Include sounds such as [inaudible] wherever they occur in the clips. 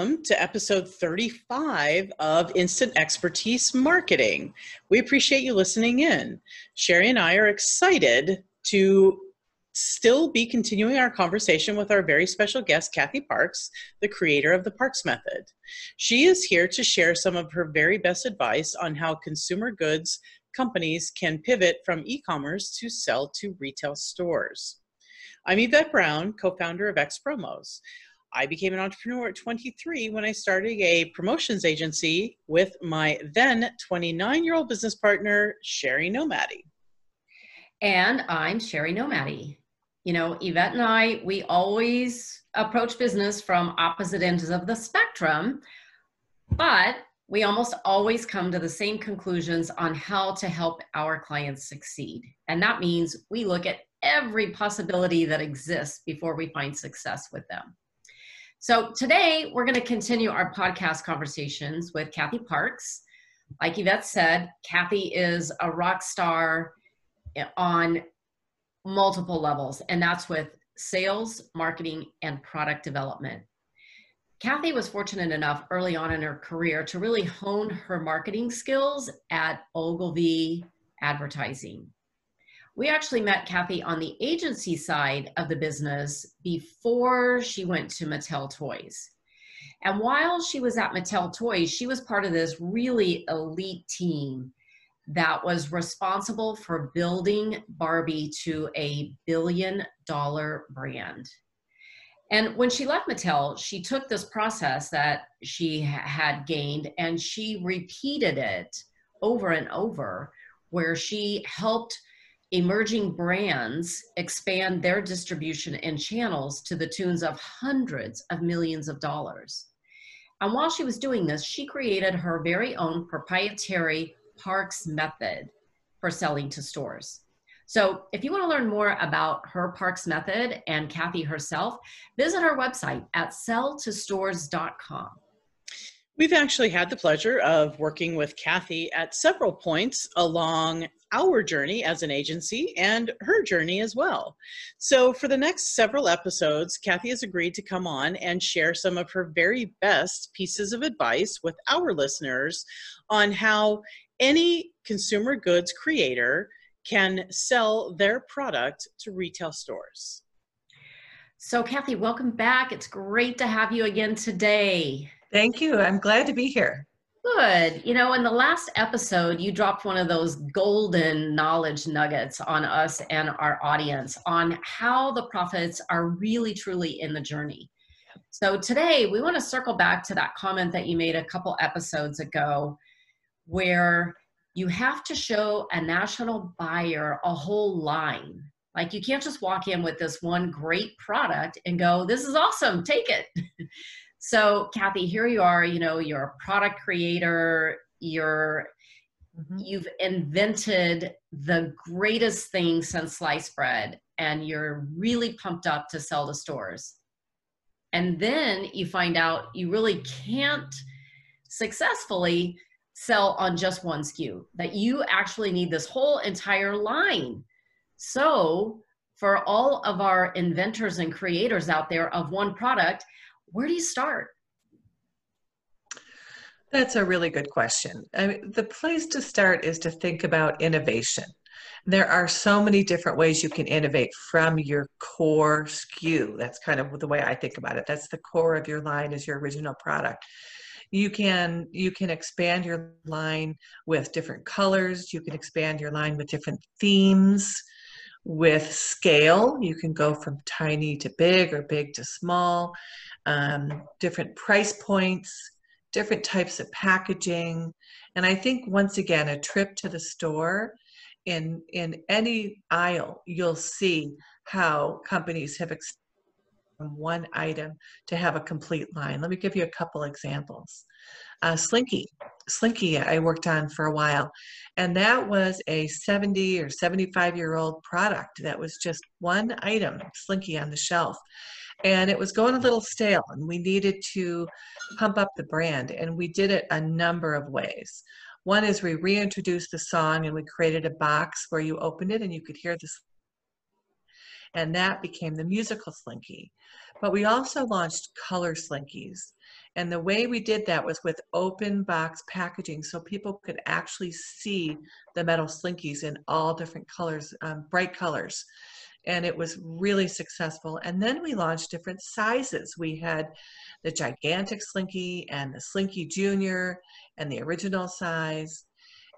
Welcome to episode 35 of Instant Expertise Marketing. We appreciate you listening in. Sherry and I are excited to still be continuing our conversation with our very special guest, Kathy Parks, the creator of the Parks Method. She is here to share some of her very best advice on how consumer goods companies can pivot from e commerce to sell to retail stores. I'm Yvette Brown, co founder of X Promos. I became an entrepreneur at 23 when I started a promotions agency with my then 29 year old business partner, Sherry Nomadi. And I'm Sherry Nomadi. You know, Yvette and I, we always approach business from opposite ends of the spectrum, but we almost always come to the same conclusions on how to help our clients succeed. And that means we look at every possibility that exists before we find success with them. So today we're going to continue our podcast conversations with Kathy Parks. Like Yvette said, Kathy is a rock star on multiple levels, and that's with sales, marketing, and product development. Kathy was fortunate enough early on in her career to really hone her marketing skills at Ogilvy Advertising. We actually met Kathy on the agency side of the business before she went to Mattel Toys. And while she was at Mattel Toys, she was part of this really elite team that was responsible for building Barbie to a billion dollar brand. And when she left Mattel, she took this process that she had gained and she repeated it over and over, where she helped emerging brands expand their distribution and channels to the tunes of hundreds of millions of dollars. And while she was doing this, she created her very own proprietary Parks method for selling to stores. So if you want to learn more about her Parks method and Kathy herself, visit her website at selltostores.com. We've actually had the pleasure of working with Kathy at several points along our journey as an agency and her journey as well. So, for the next several episodes, Kathy has agreed to come on and share some of her very best pieces of advice with our listeners on how any consumer goods creator can sell their product to retail stores. So, Kathy, welcome back. It's great to have you again today. Thank you. I'm glad to be here. Good. You know, in the last episode, you dropped one of those golden knowledge nuggets on us and our audience on how the profits are really, truly in the journey. So today, we want to circle back to that comment that you made a couple episodes ago where you have to show a national buyer a whole line. Like you can't just walk in with this one great product and go, this is awesome, take it. [laughs] So, Kathy, here you are, you know, you're a product creator, you're mm-hmm. you've invented the greatest thing since sliced bread and you're really pumped up to sell to stores. And then you find out you really can't successfully sell on just one SKU, that you actually need this whole entire line. So, for all of our inventors and creators out there of one product, where do you start? That's a really good question. I mean, the place to start is to think about innovation. There are so many different ways you can innovate from your core SKU. That's kind of the way I think about it. That's the core of your line is your original product. You can you can expand your line with different colors. You can expand your line with different themes. With scale, you can go from tiny to big or big to small um, different price points, different types of packaging. And I think once again, a trip to the store in in any aisle, you'll see how companies have from one item to have a complete line. Let me give you a couple examples. Uh, Slinky, Slinky I worked on for a while, and that was a 70 or 75 year old product that was just one item, Slinky on the shelf and it was going a little stale and we needed to pump up the brand and we did it a number of ways one is we reintroduced the song and we created a box where you opened it and you could hear this and that became the musical slinky. But we also launched color slinkies. And the way we did that was with open box packaging so people could actually see the metal slinkies in all different colors, um, bright colors. And it was really successful. And then we launched different sizes. We had the gigantic slinky and the slinky junior and the original size.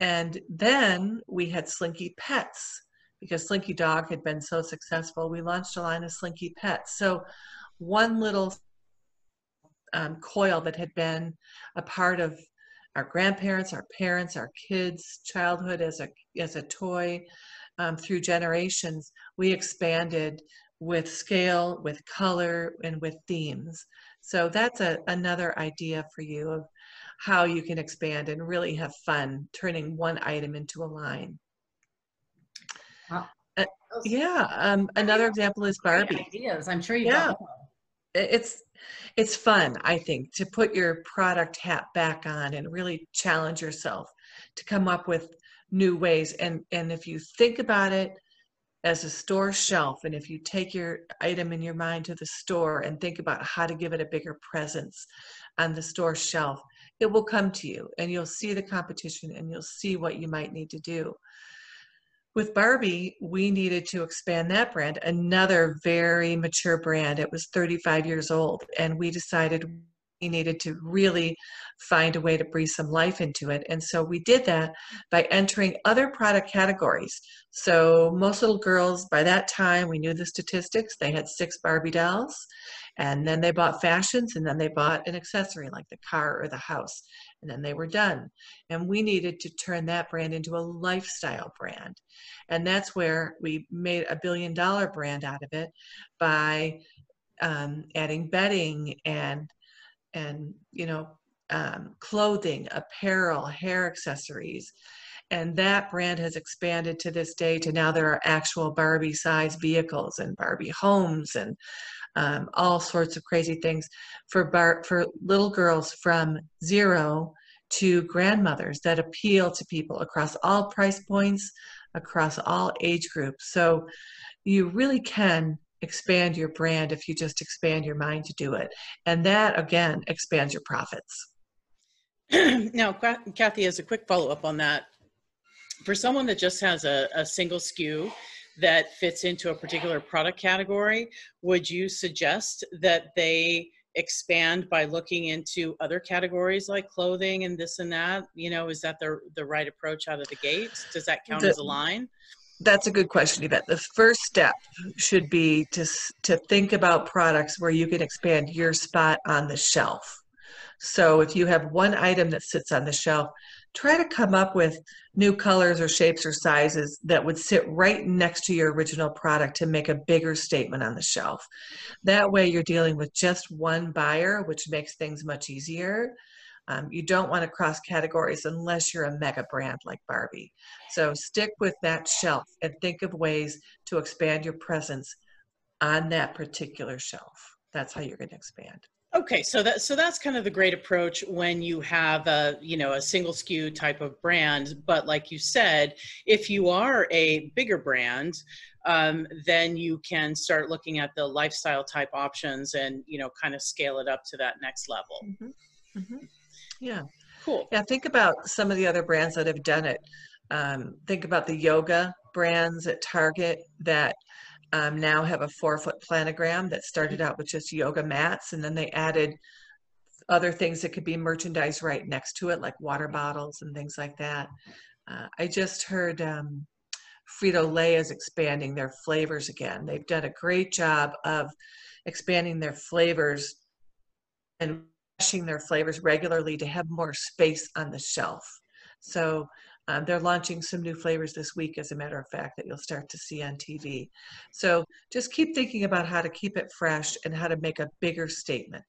And then we had slinky pets because Slinky Dog had been so successful. We launched a line of Slinky Pets. So one little um, coil that had been a part of our grandparents, our parents, our kids' childhood as a as a toy um, through generations, we expanded with scale, with color, and with themes. So that's a, another idea for you of how you can expand and really have fun turning one item into a line. Wow. Uh, yeah, um, another example is Barbie. Ideas, I'm sure you. Yeah, it's it's fun. I think to put your product hat back on and really challenge yourself to come up with new ways. And and if you think about it as a store shelf, and if you take your item in your mind to the store and think about how to give it a bigger presence on the store shelf, it will come to you, and you'll see the competition, and you'll see what you might need to do with Barbie, we needed to expand that brand, another very mature brand. It was 35 years old, and we decided needed to really find a way to breathe some life into it. And so we did that by entering other product categories. So most little girls, by that time, we knew the statistics, they had six Barbie dolls. And then they bought fashions, and then they bought an accessory like the car or the house, and then they were done. And we needed to turn that brand into a lifestyle brand. And that's where we made a billion dollar brand out of it by um, adding bedding and and you know um, clothing, apparel, hair accessories. And that brand has expanded to this day to now there are actual Barbie size vehicles and Barbie homes and um, all sorts of crazy things for bar- for little girls from zero to grandmothers that appeal to people across all price points, across all age groups. So you really can expand your brand if you just expand your mind to do it. And that again expands your profits. [clears throat] now, Kathy, as a quick follow up on that, for someone that just has a, a single SKU that fits into a particular product category, would you suggest that they expand by looking into other categories like clothing and this and that? You know, is that the the right approach out of the gate? Does that count the, as a line? That's a good question, Yvette. The first step should be to to think about products where you can expand your spot on the shelf. So if you have one item that sits on the shelf, try to come up with new colors or shapes or sizes that would sit right next to your original product to make a bigger statement on the shelf. That way, you're dealing with just one buyer, which makes things much easier. Um, you don't want to cross categories unless you're a mega brand like Barbie. So stick with that shelf and think of ways to expand your presence on that particular shelf. That's how you're going to expand. Okay, so that so that's kind of the great approach when you have a you know a single SKU type of brand. But like you said, if you are a bigger brand, um, then you can start looking at the lifestyle type options and you know kind of scale it up to that next level. Mm-hmm. Mm-hmm. Yeah. Cool. Yeah. Think about some of the other brands that have done it. Um, think about the yoga brands at Target that um, now have a four foot planogram that started out with just yoga mats and then they added other things that could be merchandise right next to it like water bottles and things like that uh, i just heard um, frito-lay is expanding their flavors again they've done a great job of expanding their flavors and their flavors regularly to have more space on the shelf so um, they're launching some new flavors this week, as a matter of fact, that you'll start to see on TV. So just keep thinking about how to keep it fresh and how to make a bigger statement.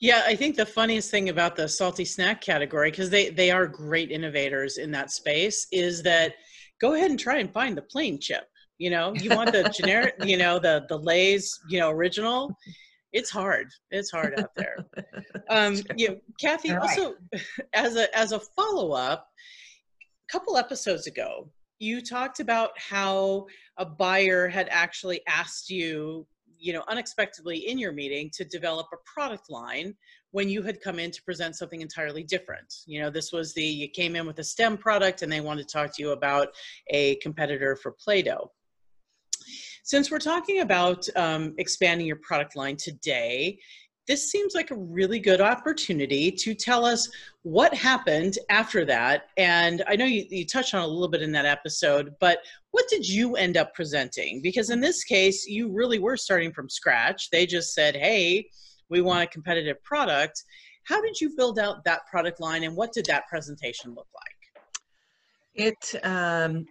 Yeah, I think the funniest thing about the salty snack category, because they, they are great innovators in that space, is that go ahead and try and find the plain chip. You know, you want the generic, you know, the the Lay's, you know, original. It's hard. It's hard out there. Um, you know, Kathy, also [laughs] as a as a follow up, a couple episodes ago, you talked about how a buyer had actually asked you, you know, unexpectedly in your meeting to develop a product line when you had come in to present something entirely different. You know, this was the, you came in with a STEM product and they wanted to talk to you about a competitor for Play Doh. Since we're talking about um, expanding your product line today, this seems like a really good opportunity to tell us what happened after that. And I know you, you, touched on a little bit in that episode, but what did you end up presenting? Because in this case, you really were starting from scratch. They just said, hey, we want a competitive product. How did you build out that product line and what did that presentation look like? It, um,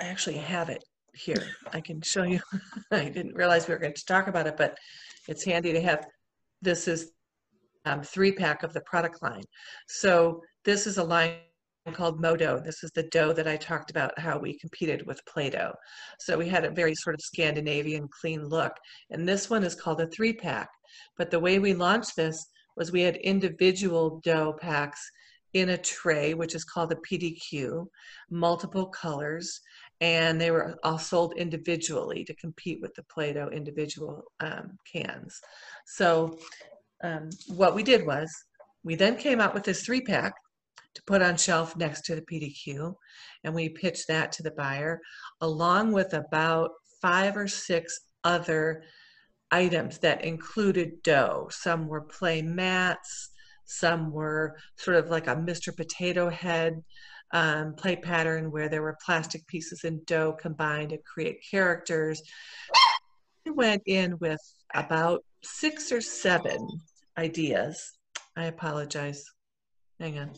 I actually have it here. I can show you. [laughs] I didn't realize we were going to talk about it, but it's handy to have this is um, three pack of the product line. So this is a line called Modo. This is the dough that I talked about how we competed with Play-Doh. So we had a very sort of Scandinavian clean look. And this one is called a three pack. But the way we launched this was we had individual dough packs in a tray, which is called a PDQ, multiple colors, and they were all sold individually to compete with the Play-Doh individual um, cans. So um, what we did was we then came out with this three pack to put on shelf next to the PDQ, and we pitched that to the buyer along with about five or six other items that included dough. Some were play mats, some were sort of like a Mr. Potato Head um, play pattern where there were plastic pieces and dough combined to create characters. I went in with about six or seven ideas. I apologize. Hang on.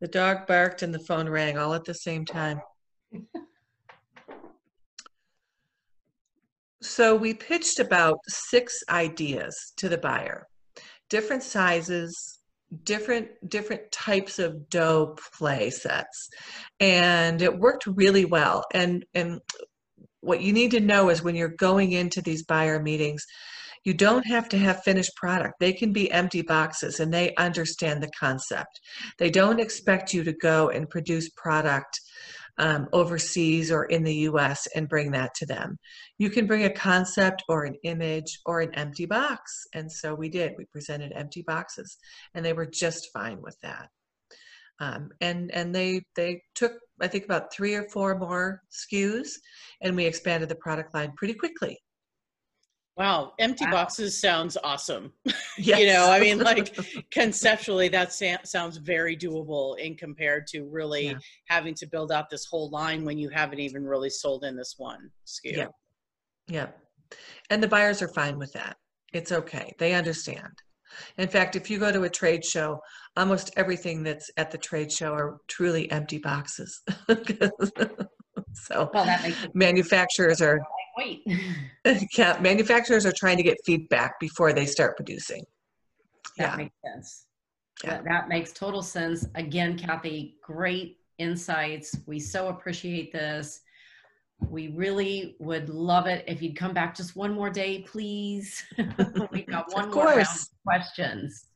The dog barked and the phone rang all at the same time. so we pitched about six ideas to the buyer, different sizes, different different types of dough play sets. And it worked really well. And and what you need to know is when you're going into these buyer meetings you don't have to have finished product. They can be empty boxes and they understand the concept. They don't expect you to go and produce product um, overseas or in the US and bring that to them. You can bring a concept or an image or an empty box. And so we did. We presented empty boxes and they were just fine with that. Um, and and they they took I think about three or four more SKUs, and we expanded the product line pretty quickly. Wow, empty wow. boxes sounds awesome. [laughs] Yes. you know, I mean, like [laughs] conceptually, that sounds very doable in compared to really yeah. having to build out this whole line when you haven't even really sold in this one SKU. Yeah. Yeah. And the buyers are fine with that. It's okay. They understand. In fact, if you go to a trade show, almost everything that's at the trade show are truly empty boxes. [laughs] so well, manufacturers are [laughs] wait. yeah, manufacturers are trying to get feedback before they start producing. That yeah. makes sense. Yeah. That, that makes total sense. Again, Kathy, great insights. We so appreciate this. We really would love it if you'd come back just one more day, please. [laughs] We've got [laughs] one more round of questions.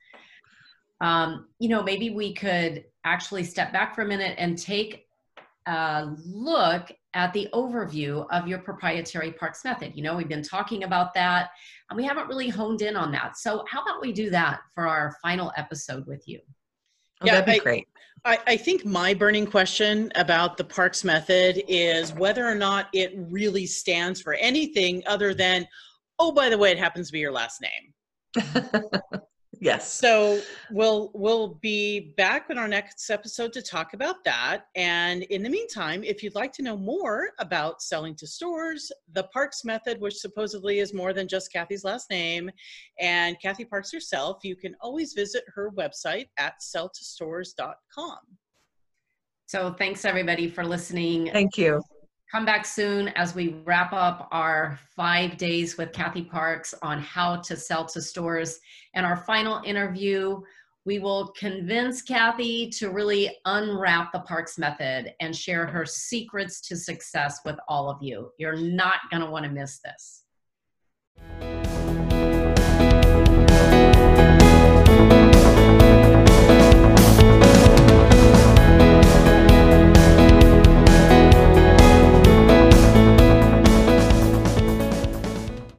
Um, you know, maybe we could actually step back for a minute and take a look at the overview of your proprietary parks method. You know, we've been talking about that and we haven't really honed in on that. So how about we do that for our final episode with you? Oh, yeah, that'd be I, great. I, I think my burning question about the parks method is whether or not it really stands for anything other than, oh, by the way, it happens to be your last name. [laughs] Yes. So we'll we'll be back in our next episode to talk about that. And in the meantime, if you'd like to know more about selling to stores, the Parks method, which supposedly is more than just Kathy's last name, and Kathy Parks herself, you can always visit her website at selltostores.com. So thanks everybody for listening. Thank you. Come back soon as we wrap up our five days with Kathy Parks on how to sell to stores. And our final interview, we will convince Kathy to really unwrap the Parks method and share her secrets to success with all of you. You're not going to want to miss this.